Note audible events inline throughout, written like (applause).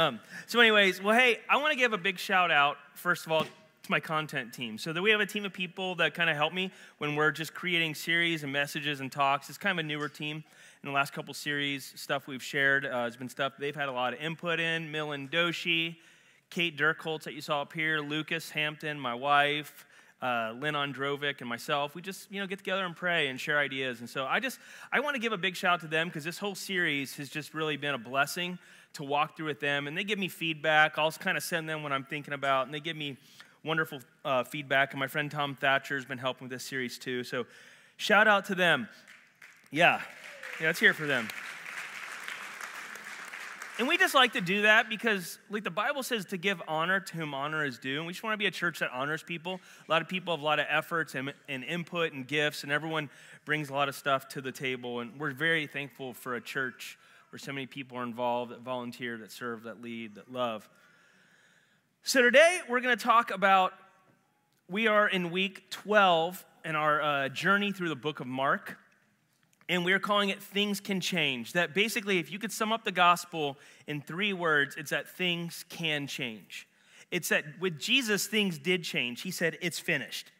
Um, so, anyways, well, hey, I want to give a big shout out, first of all, to my content team. So, that we have a team of people that kind of help me when we're just creating series and messages and talks. It's kind of a newer team. In the last couple series, stuff we've shared uh, has been stuff they've had a lot of input in. Millen Doshi, Kate Dirkholtz that you saw up here, Lucas Hampton, my wife, uh, Lynn Androvic and myself, we just you know get together and pray and share ideas. And so I just I want to give a big shout out to them because this whole series has just really been a blessing to walk through with them. And they give me feedback. I'll kind of send them what I'm thinking about, and they give me wonderful uh, feedback. And my friend Tom Thatcher has been helping with this series too. So shout out to them. Yeah, yeah, let's hear for them. And we just like to do that because, like the Bible says, to give honor to whom honor is due. And we just want to be a church that honors people. A lot of people have a lot of efforts and, and input and gifts, and everyone brings a lot of stuff to the table. And we're very thankful for a church where so many people are involved that volunteer, that serve, that lead, that love. So today we're going to talk about, we are in week 12 in our uh, journey through the book of Mark and we're calling it Things Can Change. That basically, if you could sum up the gospel in three words, it's that things can change. It's that with Jesus, things did change. He said, It's finished.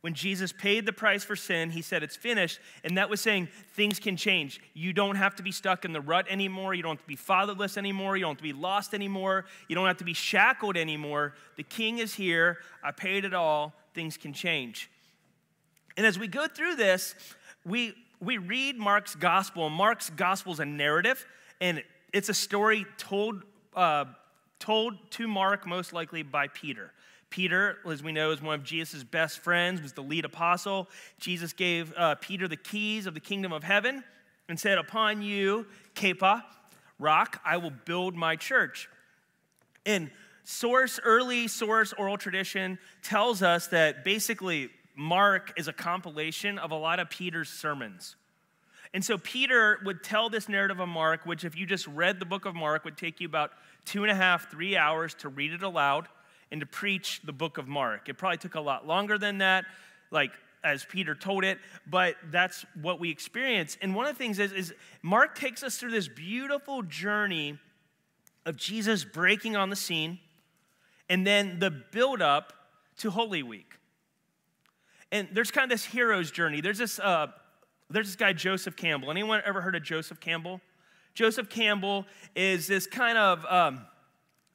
When Jesus paid the price for sin, he said, It's finished. And that was saying things can change. You don't have to be stuck in the rut anymore. You don't have to be fatherless anymore. You don't have to be lost anymore. You don't have to be shackled anymore. The king is here. I paid it all. Things can change. And as we go through this, we we read Mark's gospel. Mark's gospel is a narrative, and it's a story told, uh, told to Mark, most likely by Peter. Peter, as we know, is one of Jesus' best friends, was the lead apostle. Jesus gave uh, Peter the keys of the kingdom of heaven and said, Upon you, Kepa, rock, I will build my church. And source, early source oral tradition tells us that basically Mark is a compilation of a lot of Peter's sermons. And so Peter would tell this narrative of Mark, which, if you just read the book of Mark, would take you about two and a half, three hours to read it aloud and to preach the book of Mark. It probably took a lot longer than that, like as Peter told it, but that's what we experience. And one of the things is, is Mark takes us through this beautiful journey of Jesus breaking on the scene and then the build up to Holy Week. And there's kind of this hero's journey. There's this, uh, there's this guy, Joseph Campbell. Anyone ever heard of Joseph Campbell? Joseph Campbell is this kind of um,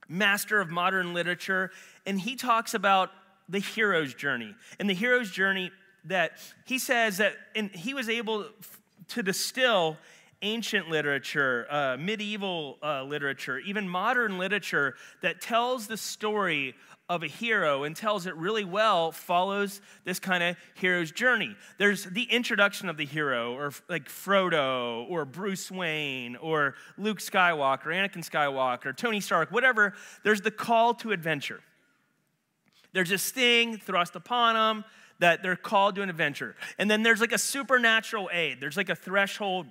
master of modern literature, and he talks about the hero's journey. And the hero's journey that he says that, and he was able to distill ancient literature, uh, medieval uh, literature, even modern literature that tells the story of a hero and tells it really well follows this kind of hero's journey. There's the introduction of the hero, or like Frodo, or Bruce Wayne, or Luke Skywalker, Anakin Skywalker, Tony Stark, whatever. There's the call to adventure. There's this thing thrust upon them that they're called to an adventure. And then there's like a supernatural aid, there's like a threshold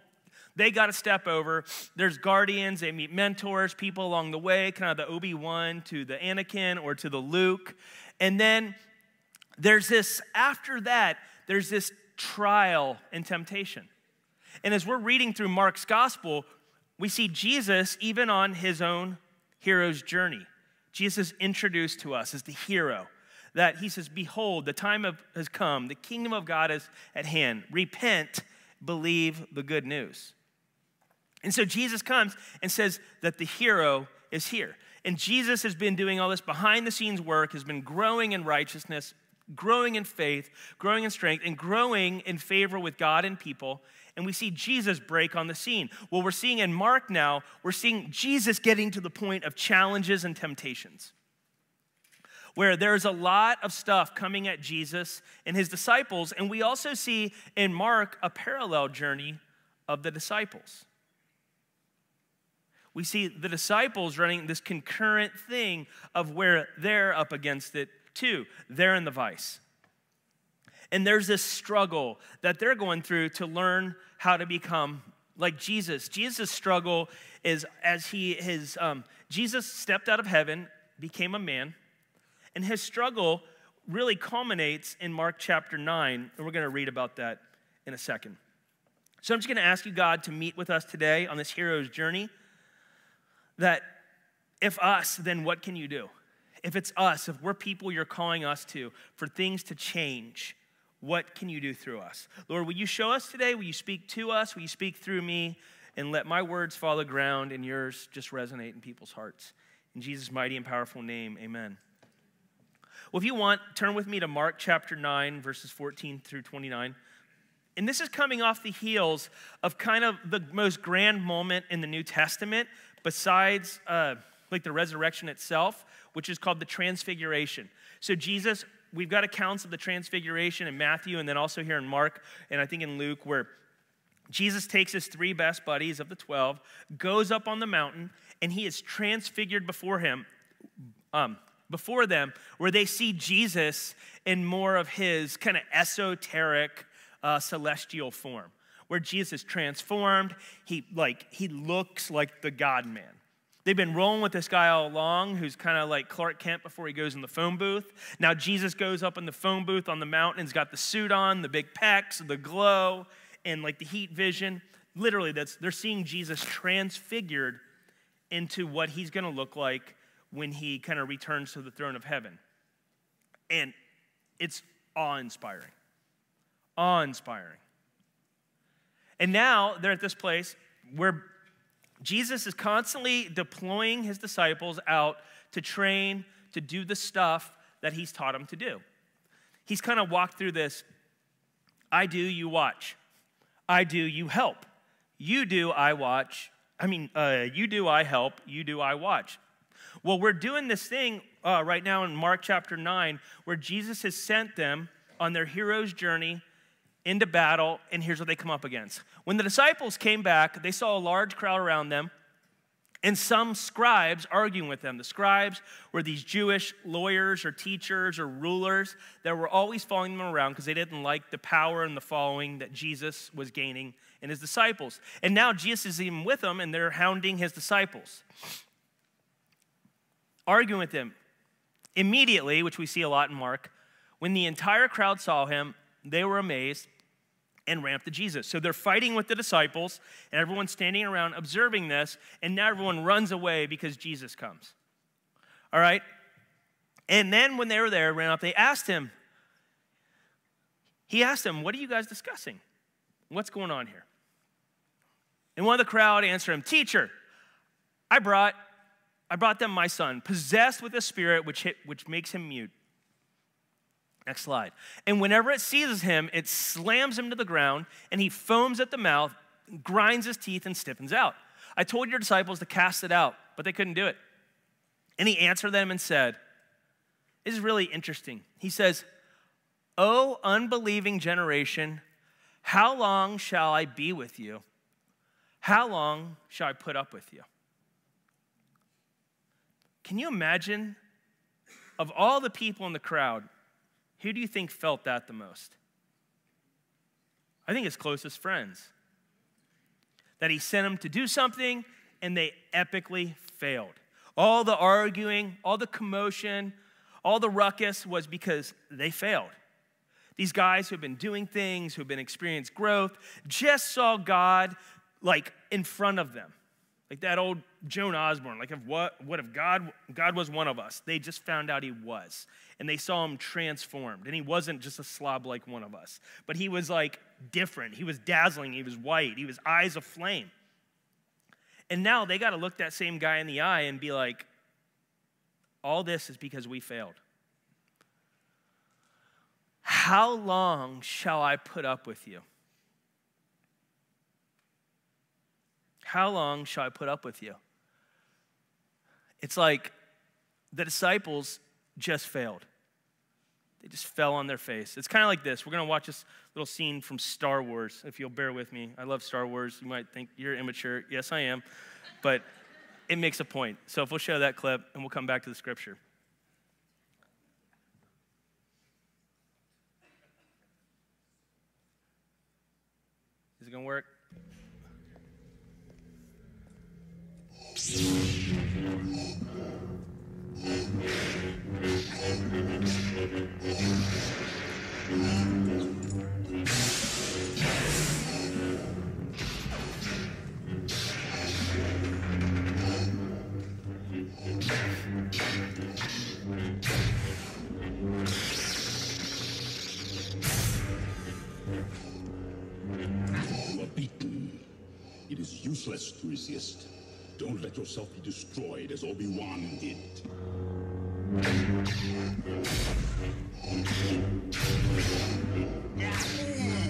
they got to step over. There's guardians, they meet mentors, people along the way, kind of the Obi Wan to the Anakin or to the Luke. And then there's this, after that, there's this trial and temptation. And as we're reading through Mark's gospel, we see Jesus even on his own hero's journey. Jesus introduced to us as the hero that he says, Behold, the time of, has come, the kingdom of God is at hand. Repent, believe the good news. And so Jesus comes and says that the hero is here. And Jesus has been doing all this behind the scenes work, has been growing in righteousness, growing in faith, growing in strength, and growing in favor with God and people. And we see Jesus break on the scene. Well, we're seeing in Mark now, we're seeing Jesus getting to the point of challenges and temptations. Where there's a lot of stuff coming at Jesus and his disciples. And we also see in Mark a parallel journey of the disciples we see the disciples running this concurrent thing of where they're up against it too. They're in the vice. And there's this struggle that they're going through to learn how to become like Jesus. Jesus' struggle is as he his um, Jesus stepped out of heaven, became a man, and his struggle really culminates in Mark chapter 9, and we're going to read about that in a second. So I'm just going to ask you, God, to meet with us today on this hero's journey that if us, then what can you do? If it's us, if we're people you're calling us to for things to change, what can you do through us? Lord, will you show us today? Will you speak to us? Will you speak through me? And let my words fall the ground and yours just resonate in people's hearts. In Jesus' mighty and powerful name, amen. Well, if you want, turn with me to Mark chapter 9, verses 14 through 29. And this is coming off the heels of kind of the most grand moment in the New Testament, besides uh, like the resurrection itself, which is called the Transfiguration. So, Jesus, we've got accounts of the Transfiguration in Matthew and then also here in Mark and I think in Luke, where Jesus takes his three best buddies of the 12, goes up on the mountain, and he is transfigured before him, um, before them, where they see Jesus in more of his kind of esoteric uh, celestial form, where Jesus is transformed. He like he looks like the God man. They've been rolling with this guy all along who's kind of like Clark Kent before he goes in the phone booth. Now Jesus goes up in the phone booth on the mountain he's got the suit on, the big pecs, the glow, and like the heat vision. Literally, that's they're seeing Jesus transfigured into what he's going to look like when he kind of returns to the throne of heaven. And it's awe inspiring. Awe inspiring. And now they're at this place where Jesus is constantly deploying his disciples out to train, to do the stuff that he's taught them to do. He's kind of walked through this I do, you watch. I do, you help. You do, I watch. I mean, uh, you do, I help. You do, I watch. Well, we're doing this thing uh, right now in Mark chapter 9 where Jesus has sent them on their hero's journey into battle, and here's what they come up against. When the disciples came back, they saw a large crowd around them and some scribes arguing with them. The scribes were these Jewish lawyers or teachers or rulers that were always following them around because they didn't like the power and the following that Jesus was gaining in his disciples. And now Jesus is even with them and they're hounding his disciples, arguing with them. Immediately, which we see a lot in Mark, when the entire crowd saw him, they were amazed and ran up to Jesus. So they're fighting with the disciples, and everyone's standing around observing this, and now everyone runs away because Jesus comes. All right? And then when they were there, ran up, they asked him, he asked them, What are you guys discussing? What's going on here? And one of the crowd answered him, Teacher, I brought, I brought them my son, possessed with a spirit which, hit, which makes him mute. Next slide. And whenever it seizes him, it slams him to the ground, and he foams at the mouth, grinds his teeth, and stiffens out. I told your disciples to cast it out, but they couldn't do it. And he answered them and said, This is really interesting. He says, O unbelieving generation, how long shall I be with you? How long shall I put up with you? Can you imagine of all the people in the crowd, who do you think felt that the most? I think his closest friends. That he sent them to do something and they epically failed. All the arguing, all the commotion, all the ruckus was because they failed. These guys who have been doing things, who have been experienced growth, just saw God like in front of them. Like that old Joan Osborne, like if what, what if God, God was one of us? They just found out he was. And they saw him transformed. And he wasn't just a slob like one of us, but he was like different. He was dazzling. He was white. He was eyes of flame. And now they got to look that same guy in the eye and be like, all this is because we failed. How long shall I put up with you? How long shall I put up with you? It's like the disciples just failed. They just fell on their face. It's kind of like this. We're going to watch this little scene from Star Wars, if you'll bear with me. I love Star Wars. You might think you're immature. Yes, I am. But (laughs) it makes a point. So if we'll show that clip and we'll come back to the scripture. Is it going to work? it is useless to resist. Don't let yourself be destroyed as Obi-Wan did. There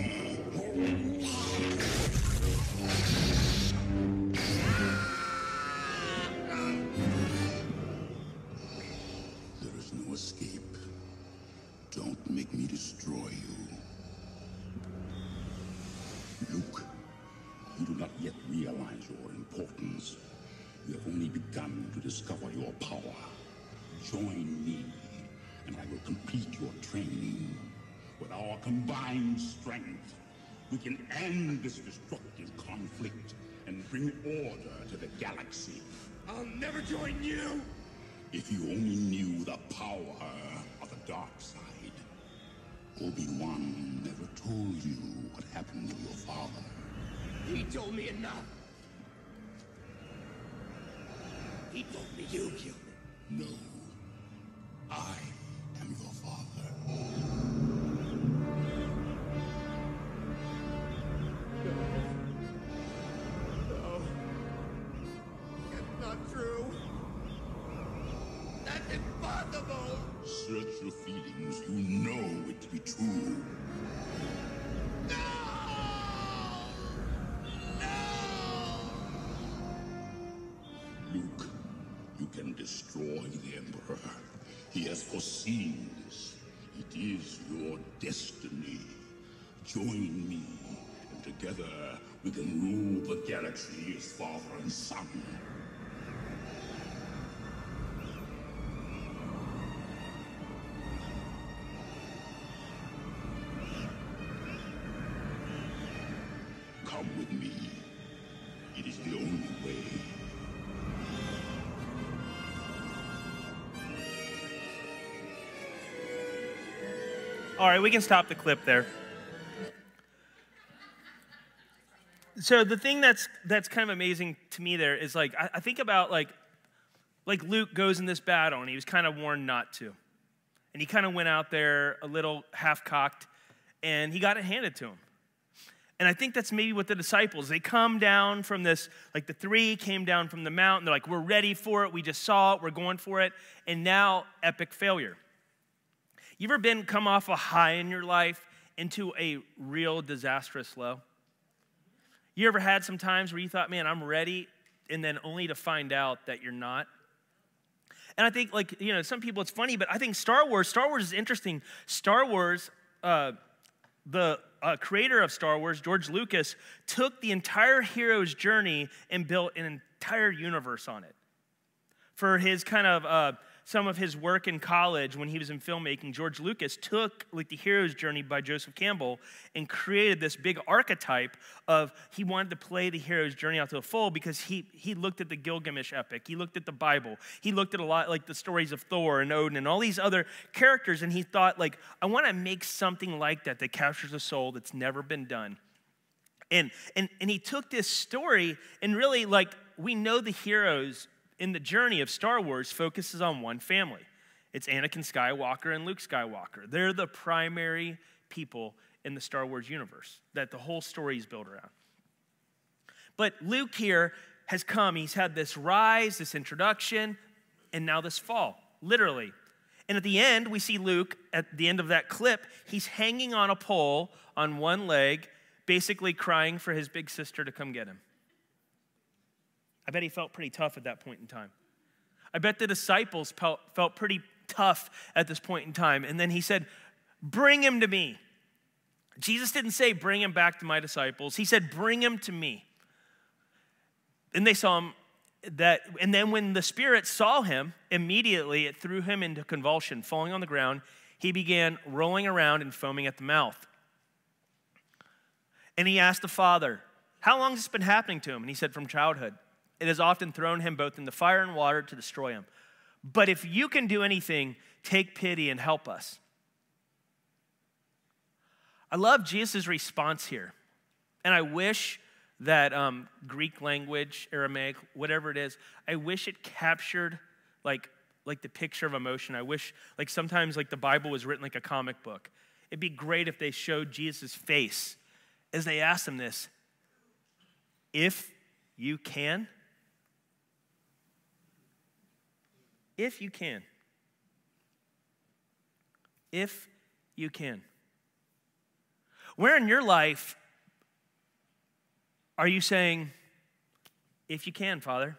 realize your importance. You have only begun to discover your power. Join me, and I will complete your training. With our combined strength, we can end this destructive conflict and bring order to the galaxy. I'll never join you! If you only knew the power of the dark side. Obi-Wan never told you what happened to your father. He told me enough. He told me you killed him. No. I It is your destiny. Join me, and together we can rule the galaxy as father and son. Right, we can stop the clip there. So the thing that's that's kind of amazing to me there is like I, I think about like like Luke goes in this battle and he was kind of warned not to. And he kind of went out there a little half cocked and he got it handed to him. And I think that's maybe what the disciples, they come down from this, like the three came down from the mountain. They're like, we're ready for it. We just saw it. We're going for it. And now, epic failure. You ever been come off a high in your life into a real disastrous low? You ever had some times where you thought, man, I'm ready, and then only to find out that you're not? And I think, like, you know, some people it's funny, but I think Star Wars, Star Wars is interesting. Star Wars, uh, the uh, creator of Star Wars, George Lucas, took the entire hero's journey and built an entire universe on it. For his kind of, uh, some of his work in college when he was in filmmaking, George Lucas took like the hero's journey by Joseph Campbell and created this big archetype of he wanted to play the hero's journey out to the full because he he looked at the Gilgamesh epic, he looked at the Bible, he looked at a lot like the stories of Thor and Odin and all these other characters, and he thought like I want to make something like that that captures a soul that's never been done. And, and, and he took this story and really like we know the heroes in the journey of Star Wars focuses on one family. It's Anakin Skywalker and Luke Skywalker. They're the primary people in the Star Wars universe that the whole story is built around. But Luke here has come, he's had this rise, this introduction, and now this fall, literally. And at the end, we see Luke, at the end of that clip, he's hanging on a pole on one leg, basically crying for his big sister to come get him. I bet he felt pretty tough at that point in time. I bet the disciples felt, pretty tough at this point in time. And then he said, Bring him to me. Jesus didn't say, Bring him back to my disciples. He said, Bring him to me. And they saw him that, and then when the Spirit saw him, immediately it threw him into convulsion, falling on the ground. He began rolling around and foaming at the mouth. And he asked the Father, How long has this been happening to him? And he said, From childhood. It has often thrown him both in the fire and water to destroy him. But if you can do anything, take pity and help us. I love Jesus' response here. And I wish that um, Greek language, Aramaic, whatever it is, I wish it captured like, like the picture of emotion. I wish, like sometimes like the Bible was written like a comic book. It'd be great if they showed Jesus' face as they asked him this. If you can, if you can, if you can, where in your life are you saying, if you can, Father?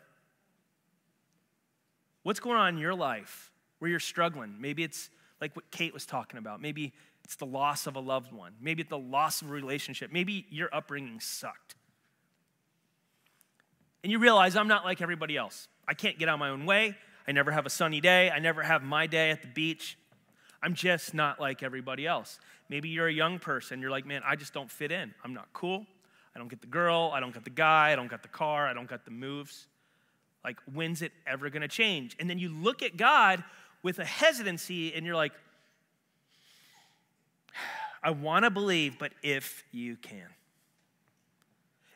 What's going on in your life where you're struggling? Maybe it's like what Kate was talking about. Maybe it's the loss of a loved one. Maybe it's the loss of a relationship. Maybe your upbringing sucked. And you realize I'm not like everybody else. I can't get out of my own way. I never have a sunny day. I never have my day at the beach. I'm just not like everybody else. Maybe you're a young person. You're like, man, I just don't fit in. I'm not cool. I don't get the girl. I don't get the guy. I don't get the car. I don't get the moves. Like, when's it ever going to change? And then you look at God with a hesitancy and you're like, I want to believe, but if you can.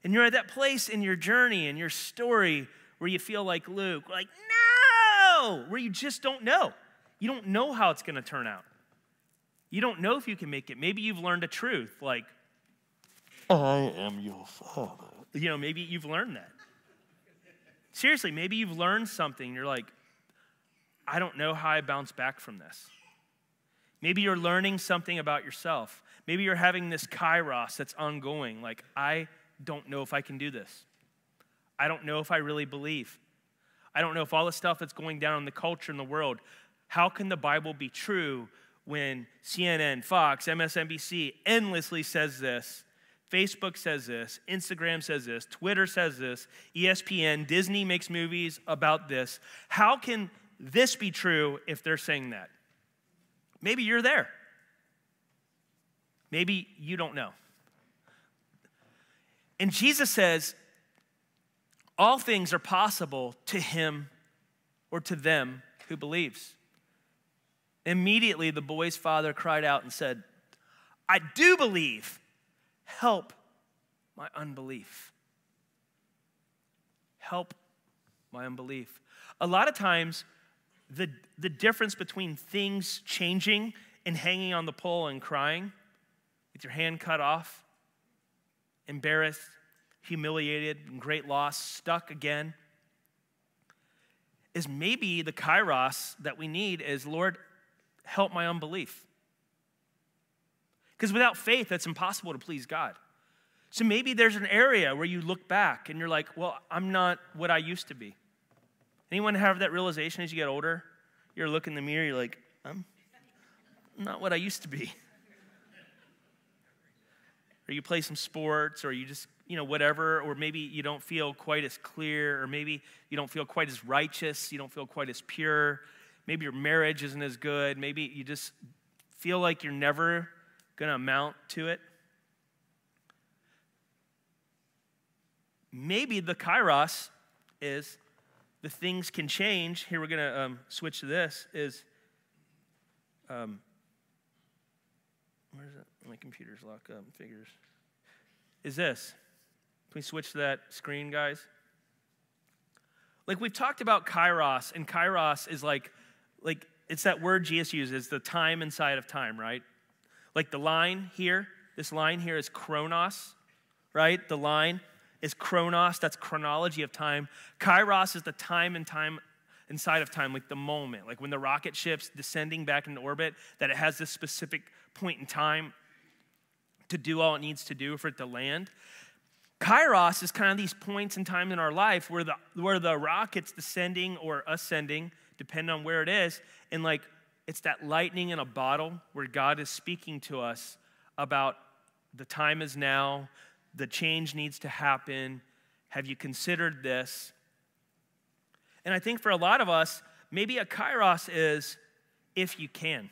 And you're at that place in your journey and your story where you feel like Luke, like, no, where you just don't know. You don't know how it's going to turn out. You don't know if you can make it. Maybe you've learned a truth like, I am your father. You know, maybe you've learned that. Seriously, maybe you've learned something. You're like, I don't know how I bounce back from this. Maybe you're learning something about yourself. Maybe you're having this kairos that's ongoing. Like, I don't know if I can do this. I don't know if I really believe. I don't know if all the stuff that's going down in the culture in the world, how can the Bible be true when CNN, Fox, MSNBC endlessly says this? Facebook says this, Instagram says this, Twitter says this, ESPN, Disney makes movies about this. How can this be true if they're saying that? Maybe you're there. Maybe you don't know. And Jesus says, all things are possible to him or to them who believes. Immediately, the boy's father cried out and said, I do believe. Help my unbelief. Help my unbelief. A lot of times, the, the difference between things changing and hanging on the pole and crying with your hand cut off embarrassed, humiliated, in great loss, stuck again, is maybe the kairos that we need is, Lord, help my unbelief. Because without faith, it's impossible to please God. So maybe there's an area where you look back and you're like, well, I'm not what I used to be. Anyone have that realization as you get older? You're looking in the mirror, you're like, I'm not what I used to be or you play some sports, or you just, you know, whatever, or maybe you don't feel quite as clear, or maybe you don't feel quite as righteous, you don't feel quite as pure. Maybe your marriage isn't as good. Maybe you just feel like you're never going to amount to it. Maybe the kairos is the things can change. Here we're going to um, switch to this. Is um, where is it? My computer's locked up. Figures. Is this? Can we switch to that screen, guys? Like we've talked about kairos, and kairos is like, like it's that word Jesus uses, the time inside of time, right? Like the line here, this line here is chronos, right? The line is chronos, that's chronology of time. Kairos is the time and time inside of time, like the moment, like when the rocket ship's descending back into orbit, that it has this specific point in time to do all it needs to do for it to land. Kairos is kind of these points in time in our life where the, where the rocket's descending or ascending, depending on where it is, and like it's that lightning in a bottle where God is speaking to us about the time is now, the change needs to happen. Have you considered this? And I think for a lot of us, maybe a kairos is if you can.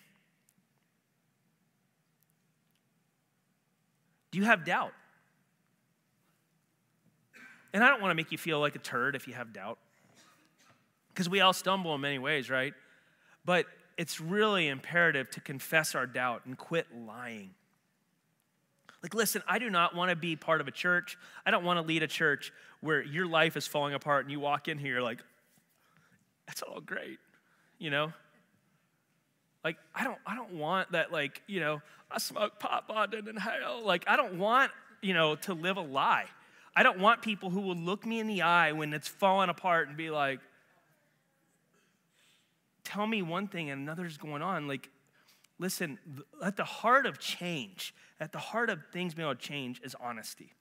Do you have doubt? And I don't want to make you feel like a turd if you have doubt, because we all stumble in many ways, right? But it's really imperative to confess our doubt and quit lying. Like, listen, I do not want to be part of a church. I don't want to lead a church where your life is falling apart and you walk in here like, that's all great, you know? Like, I don't, I don't want that, like, you know, I smoke pot bonded in hell. Like, I don't want, you know, to live a lie. I don't want people who will look me in the eye when it's falling apart and be like, tell me one thing and another's going on. Like, listen, at the heart of change, at the heart of things being able to change is honesty.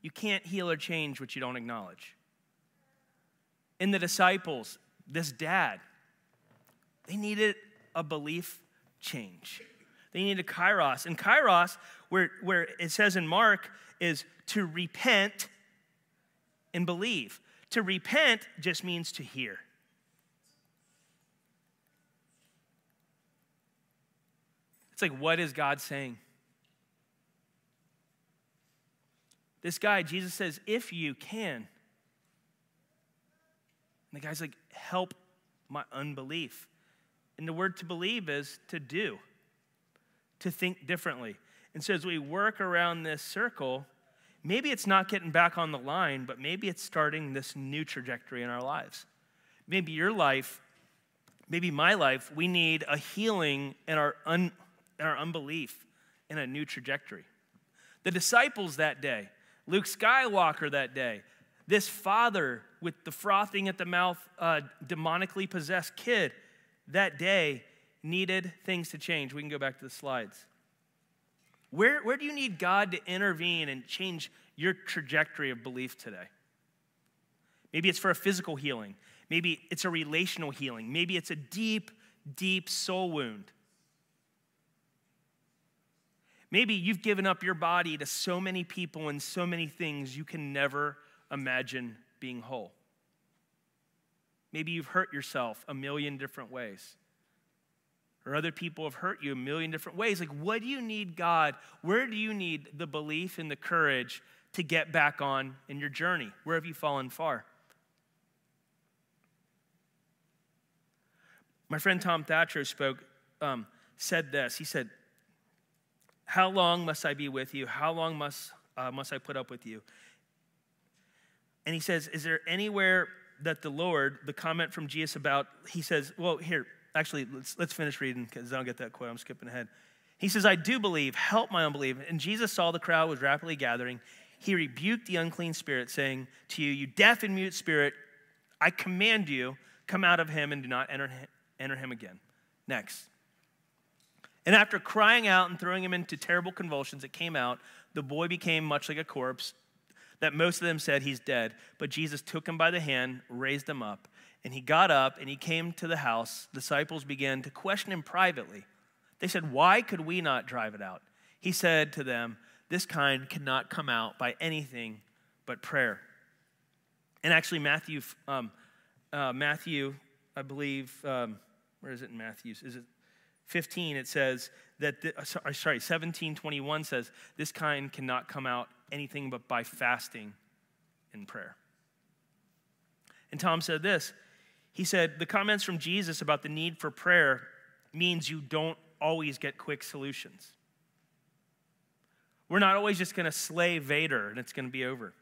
You can't heal or change what you don't acknowledge. In the disciples, this dad, they needed a belief change. They needed kairos. And kairos, where, where it says in Mark, is to repent and believe. To repent just means to hear. It's like, what is God saying? This guy, Jesus says, if you can. And the guy's like, help my unbelief. And the word to believe is to do, to think differently. And so as we work around this circle, maybe it's not getting back on the line, but maybe it's starting this new trajectory in our lives. Maybe your life, maybe my life, we need a healing in our, un, in our unbelief in a new trajectory. The disciples that day, Luke Skywalker that day, this father with the frothing at the mouth, uh, demonically possessed kid that day needed things to change. We can go back to the slides. Where, where do you need God to intervene and change your trajectory of belief today? Maybe it's for a physical healing. Maybe it's a relational healing. Maybe it's a deep, deep soul wound. Maybe you've given up your body to so many people and so many things you can never imagine being whole. Maybe you've hurt yourself a million different ways. Or other people have hurt you a million different ways. Like, what do you need, God? Where do you need the belief and the courage to get back on in your journey? Where have you fallen far? My friend Tom Thatcher spoke, um, said this. He said, How long must I be with you? How long must, uh, must I put up with you? And he says, Is there anywhere that the Lord, the comment from Jesus about, he says, Well, here, actually, let's, let's finish reading because I don't get that quote. I'm skipping ahead. He says, I do believe, help my unbelief. And Jesus saw the crowd was rapidly gathering. He rebuked the unclean spirit, saying to you, You deaf and mute spirit, I command you, come out of him and do not enter, enter him again. Next. And after crying out and throwing him into terrible convulsions, it came out. The boy became much like a corpse that most of them said he's dead. But Jesus took him by the hand, raised him up, and he got up and he came to the house. Disciples began to question him privately. They said, Why could we not drive it out? He said to them, This kind cannot come out by anything but prayer. And actually, Matthew, um, uh, Matthew, I believe, um, where is it in Matthew's? Is it 15? It says that, the, uh, sorry, 17, 21 says, This kind cannot come out anything but by fasting and prayer. And Tom said this he said, The comments from Jesus about the need for prayer means you don't always get quick solutions. We're not always just going to slay Vader and it's going to be over.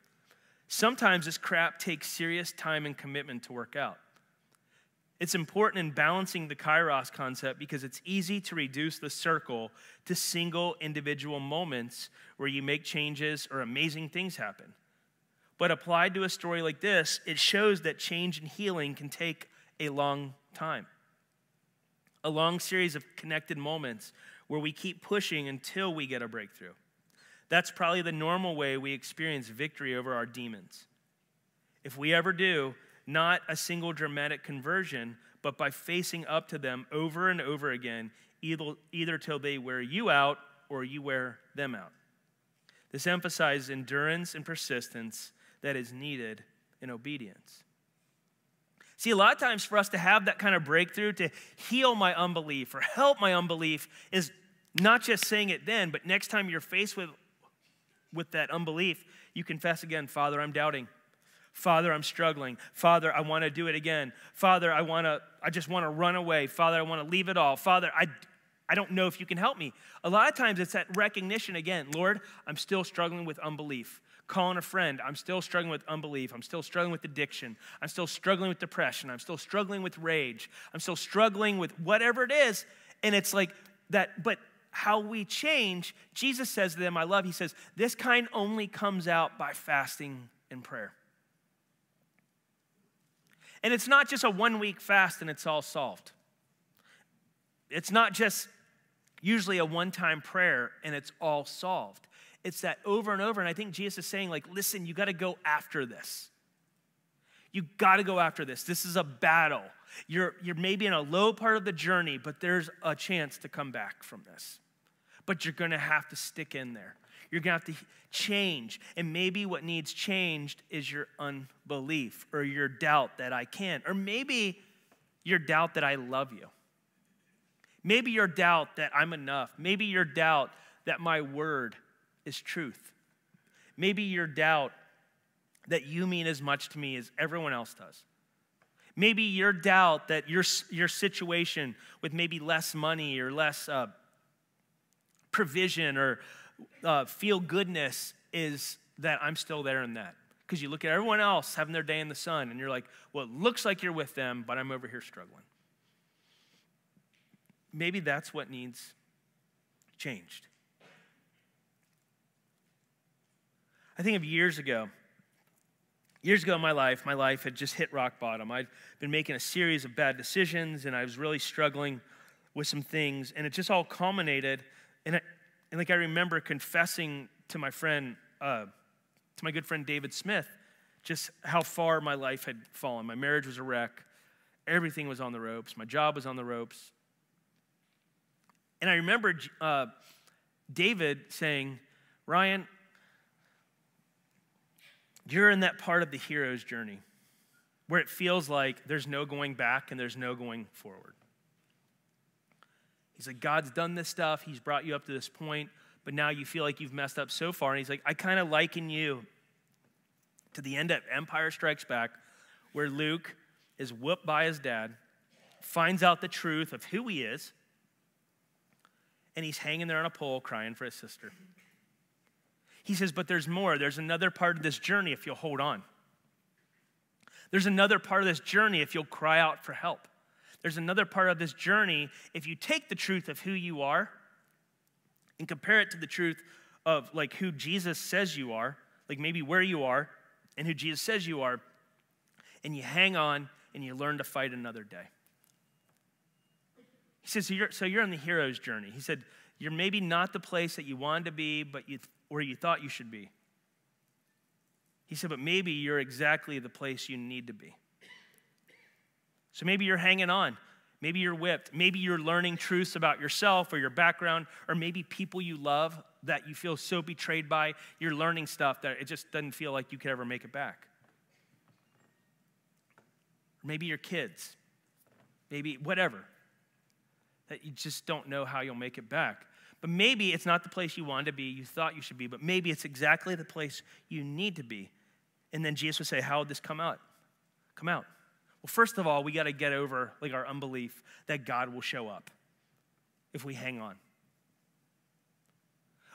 Sometimes this crap takes serious time and commitment to work out. It's important in balancing the kairos concept because it's easy to reduce the circle to single individual moments where you make changes or amazing things happen. But applied to a story like this, it shows that change and healing can take a long time. A long series of connected moments where we keep pushing until we get a breakthrough. That's probably the normal way we experience victory over our demons. If we ever do, not a single dramatic conversion, but by facing up to them over and over again, either, either till they wear you out or you wear them out. This emphasizes endurance and persistence that is needed in obedience. See, a lot of times for us to have that kind of breakthrough, to heal my unbelief or help my unbelief, is not just saying it then, but next time you're faced with, with that unbelief, you confess again, Father, I'm doubting. Father, I'm struggling. Father, I want to do it again. Father, I want to I just want to run away. Father, I want to leave it all. Father, I I don't know if you can help me. A lot of times it's that recognition again. Lord, I'm still struggling with unbelief. Calling a friend, I'm still struggling with unbelief. I'm still struggling with addiction. I'm still struggling with depression. I'm still struggling with rage. I'm still struggling with whatever it is. And it's like that, but how we change, Jesus says to them, I love, he says, this kind only comes out by fasting and prayer. And it's not just a one week fast and it's all solved. It's not just usually a one time prayer and it's all solved. It's that over and over. And I think Jesus is saying, like, listen, you got to go after this. You got to go after this. This is a battle. You're, you're maybe in a low part of the journey, but there's a chance to come back from this. But you're going to have to stick in there. You're going to have to change. And maybe what needs changed is your unbelief or your doubt that I can, or maybe your doubt that I love you. Maybe your doubt that I'm enough. Maybe your doubt that my word is truth. Maybe your doubt that you mean as much to me as everyone else does. Maybe your doubt that your, your situation with maybe less money or less uh, provision or uh, feel goodness is that I'm still there in that. Because you look at everyone else having their day in the sun and you're like, well, it looks like you're with them, but I'm over here struggling. Maybe that's what needs changed. I think of years ago. Years ago in my life, my life had just hit rock bottom. I'd been making a series of bad decisions and I was really struggling with some things. And it just all culminated. And I, and like I remember confessing to my friend, uh, to my good friend David Smith, just how far my life had fallen. My marriage was a wreck. Everything was on the ropes. My job was on the ropes. And I remember uh, David saying, Ryan, you're in that part of the hero's journey where it feels like there's no going back and there's no going forward. He's like, God's done this stuff. He's brought you up to this point, but now you feel like you've messed up so far. And he's like, I kind of liken you to the end of Empire Strikes Back, where Luke is whooped by his dad, finds out the truth of who he is, and he's hanging there on a pole crying for his sister. He says, But there's more. There's another part of this journey if you'll hold on. There's another part of this journey if you'll cry out for help. There's another part of this journey if you take the truth of who you are and compare it to the truth of like who Jesus says you are, like maybe where you are and who Jesus says you are, and you hang on and you learn to fight another day. He says, so you're, so you're on the hero's journey. He said, You're maybe not the place that you wanted to be, but you, where you thought you should be. He said, But maybe you're exactly the place you need to be. So maybe you're hanging on. Maybe you're whipped. Maybe you're learning truths about yourself or your background, or maybe people you love that you feel so betrayed by. You're learning stuff that it just doesn't feel like you could ever make it back. Maybe your kids. Maybe whatever. That you just don't know how you'll make it back. But maybe it's not the place you wanted to be, you thought you should be, but maybe it's exactly the place you need to be. And then Jesus would say, How would this come out? Come out. Well, first of all, we got to get over like our unbelief that God will show up if we hang on.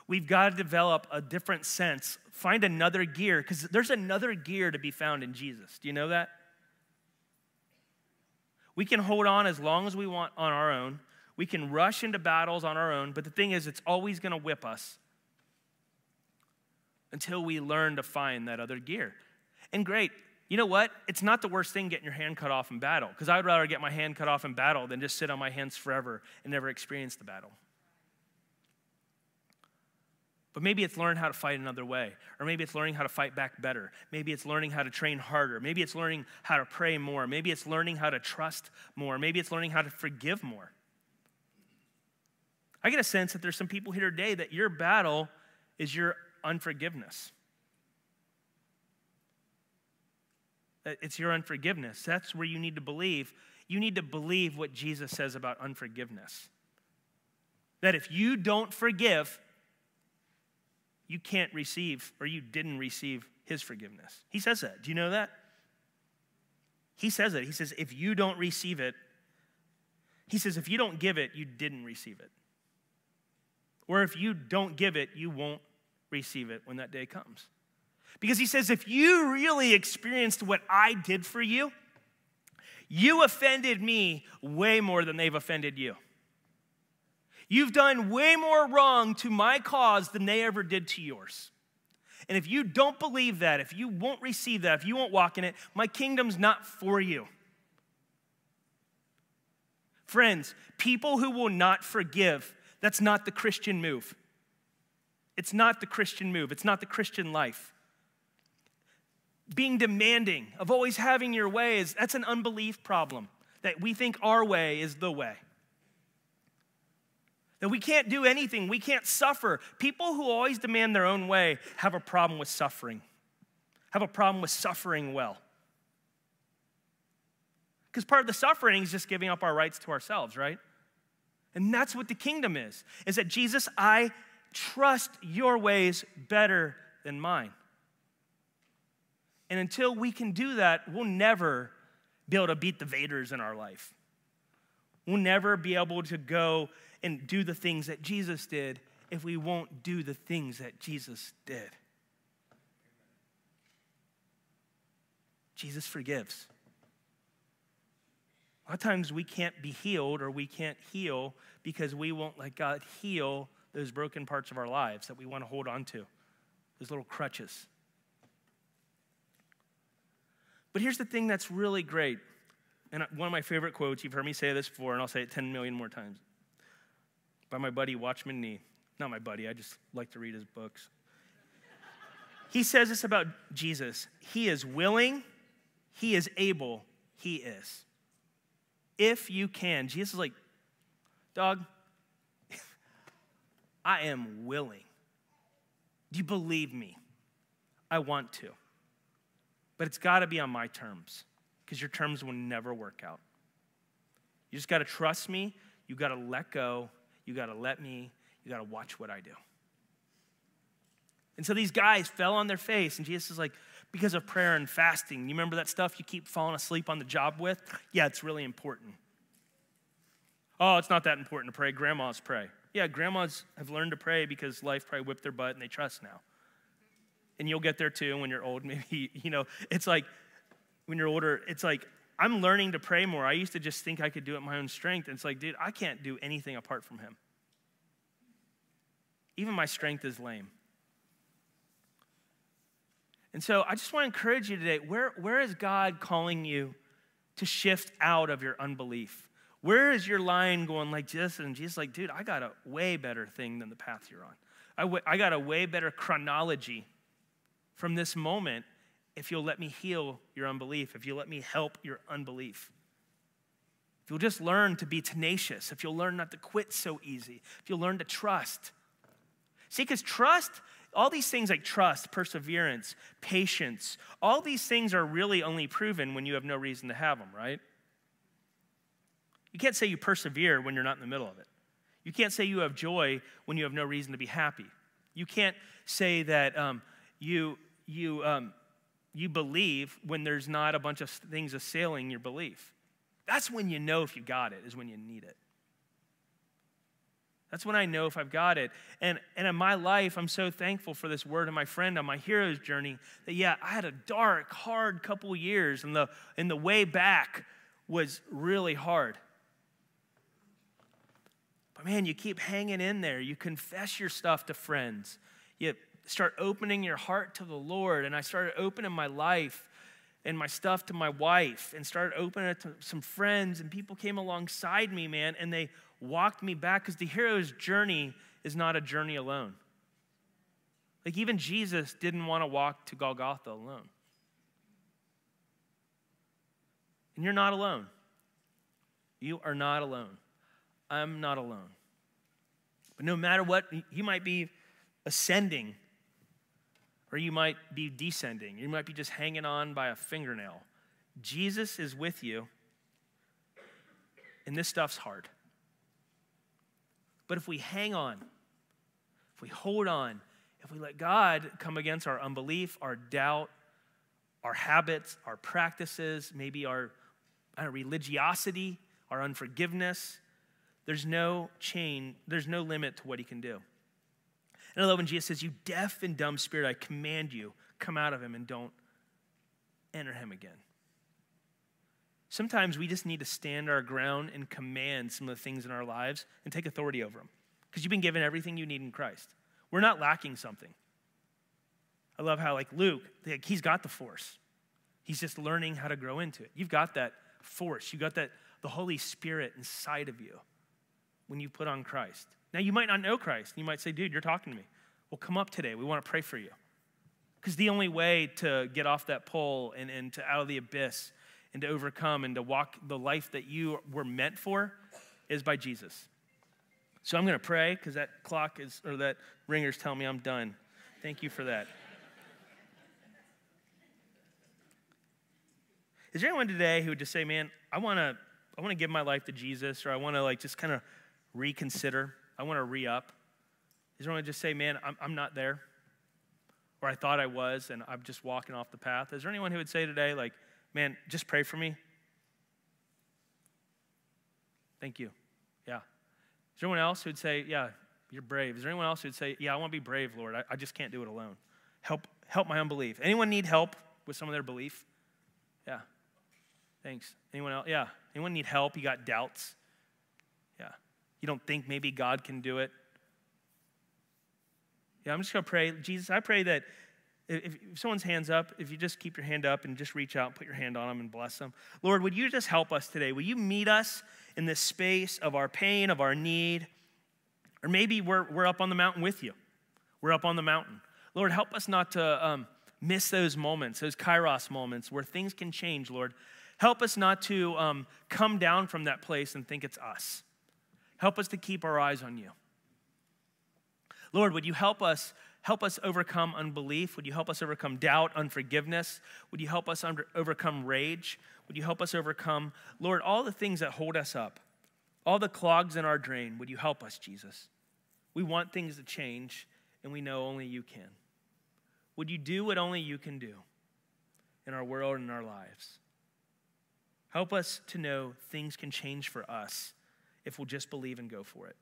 We've got to develop a different sense, find another gear, because there's another gear to be found in Jesus. Do you know that? We can hold on as long as we want on our own. We can rush into battles on our own, but the thing is, it's always going to whip us until we learn to find that other gear. And great, you know what? It's not the worst thing getting your hand cut off in battle, because I would rather get my hand cut off in battle than just sit on my hands forever and never experience the battle. But maybe it's learning how to fight another way. Or maybe it's learning how to fight back better. Maybe it's learning how to train harder. Maybe it's learning how to pray more. Maybe it's learning how to trust more. Maybe it's learning how to forgive more. I get a sense that there's some people here today that your battle is your unforgiveness. It's your unforgiveness. That's where you need to believe. You need to believe what Jesus says about unforgiveness. That if you don't forgive, you can't receive or you didn't receive his forgiveness. He says that. Do you know that? He says it. He says, if you don't receive it, he says, if you don't give it, you didn't receive it. Or if you don't give it, you won't receive it when that day comes. Because he says, if you really experienced what I did for you, you offended me way more than they've offended you. You've done way more wrong to my cause than they ever did to yours. And if you don't believe that, if you won't receive that, if you won't walk in it, my kingdom's not for you. Friends, people who will not forgive, that's not the Christian move. It's not the Christian move, it's not the Christian life. Being demanding of always having your way is that's an unbelief problem. That we think our way is the way. That we can't do anything, we can't suffer. People who always demand their own way have a problem with suffering, have a problem with suffering well. Because part of the suffering is just giving up our rights to ourselves, right? And that's what the kingdom is. Is that Jesus, I trust your ways better than mine. And until we can do that, we'll never be able to beat the Vaders in our life. We'll never be able to go and do the things that Jesus did if we won't do the things that Jesus did. Jesus forgives. A lot of times we can't be healed or we can't heal because we won't let God heal those broken parts of our lives that we want to hold on to, those little crutches. But here's the thing that's really great. And one of my favorite quotes, you've heard me say this before, and I'll say it 10 million more times, by my buddy Watchman Nee. Not my buddy, I just like to read his books. (laughs) he says this about Jesus He is willing, He is able, He is. If you can. Jesus is like, dog, (laughs) I am willing. Do you believe me? I want to. But it's got to be on my terms because your terms will never work out. You just got to trust me. You got to let go. You got to let me. You got to watch what I do. And so these guys fell on their face, and Jesus is like, because of prayer and fasting. You remember that stuff you keep falling asleep on the job with? Yeah, it's really important. Oh, it's not that important to pray. Grandmas pray. Yeah, grandmas have learned to pray because life probably whipped their butt and they trust now. And you'll get there too when you're old. (laughs) Maybe, you know, it's like when you're older, it's like I'm learning to pray more. I used to just think I could do it my own strength. And it's like, dude, I can't do anything apart from Him. Even my strength is lame. And so I just want to encourage you today where, where is God calling you to shift out of your unbelief? Where is your line going like this? And Jesus like, dude, I got a way better thing than the path you're on. I, w- I got a way better chronology from this moment if you'll let me heal your unbelief, if you'll let me help your unbelief. If you'll just learn to be tenacious, if you'll learn not to quit so easy, if you'll learn to trust. See, because trust, all these things like trust, perseverance, patience, all these things are really only proven when you have no reason to have them, right? You can't say you persevere when you're not in the middle of it. You can't say you have joy when you have no reason to be happy. You can't say that um, you, you, um, you believe when there's not a bunch of things assailing your belief. That's when you know if you got it, is when you need it. That's when I know if I've got it. And, and in my life, I'm so thankful for this word of my friend on my hero's journey that, yeah, I had a dark, hard couple years, and the, and the way back was really hard. But man, you keep hanging in there. You confess your stuff to friends. You start opening your heart to the Lord. And I started opening my life and my stuff to my wife and started opening it to some friends. And people came alongside me, man, and they walked me back because the hero's journey is not a journey alone. Like even Jesus didn't want to walk to Golgotha alone. And you're not alone. You are not alone. I'm not alone. But no matter what, you might be ascending or you might be descending. You might be just hanging on by a fingernail. Jesus is with you, and this stuff's hard. But if we hang on, if we hold on, if we let God come against our unbelief, our doubt, our habits, our practices, maybe our, religiosity, our unforgiveness, there's no chain, there's no limit to what he can do. And I love when Jesus says, You deaf and dumb spirit, I command you, come out of him and don't enter him again. Sometimes we just need to stand our ground and command some of the things in our lives and take authority over them. because you've been given everything you need in Christ. We're not lacking something. I love how, like Luke, like, he's got the force. He's just learning how to grow into it. You've got that force. You got that the Holy Spirit inside of you when you put on Christ. Now you might not know Christ. You might say, "Dude, you're talking to me." Well, come up today. We want to pray for you. Because the only way to get off that pole and, and to out of the abyss and to overcome and to walk the life that you were meant for is by Jesus. So I'm going to pray because that clock is, or that ringer's telling me I'm done. Thank you for that. Is there anyone today who would just say, man, I want to I want to give my life to Jesus or I want to like just kind of reconsider. I want to re-up. Is there anyone just say, man, I'm, I'm not there? Or I thought I was and I'm just walking off the path. Is there anyone who would say today, like, man, just pray for me? Thank you. Yeah. Is there anyone else who'd say, yeah, you're brave? Is there anyone else who'd say, yeah, I want to be brave, Lord. I, I just can't do it alone. Help, help my unbelief. Anyone need help with some of their belief? Yeah. Thanks. Anyone else? Yeah. Anyone need help? You got doubts? Yeah. You don't think maybe God can do it? Yeah, I'm just going to pray. Jesus, I pray that if, if, someone's hands up, if you just keep your hand up and just reach out put your hand on them and bless them. Lord, would you just help us today? Will you meet us in this space of our pain, of our need? Or maybe we're, we're up on the mountain with you. We're up on the mountain. Lord, help us not to um, miss those moments, those kairos moments where things can change, Lord. Help us not to um, come down from that place and think it's us. Help us to keep our eyes on you. Lord, would you help us help us overcome unbelief? Would you help us overcome doubt, unforgiveness? Would you help us under, overcome rage? Would you help us overcome, Lord, all the things that hold us up, all the clogs in our drain? Would you help us, Jesus? We want things to change, and we know only you can. Would you do what only you can do in our world and in our lives? Help us to know things can change for us if we'll just believe and go for it.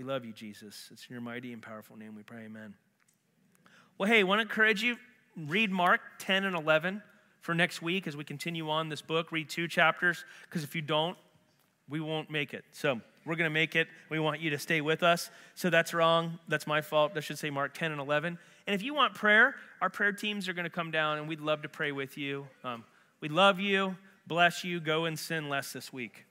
We love you, Jesus. It's in your mighty and powerful name we pray, amen. Well, hey, I want to encourage you, read Mark 10 and 11 for next week as we continue on this book. Read two chapters, because if you don't, we won't make it. So we're going to make it. We want you to stay with us. So that's wrong. That's my fault. I should say Mark 10 and 11. And if you want prayer, our prayer teams are going to come down and we'd love to pray with you. Um, we love you. Bless you. Go and sin less this week.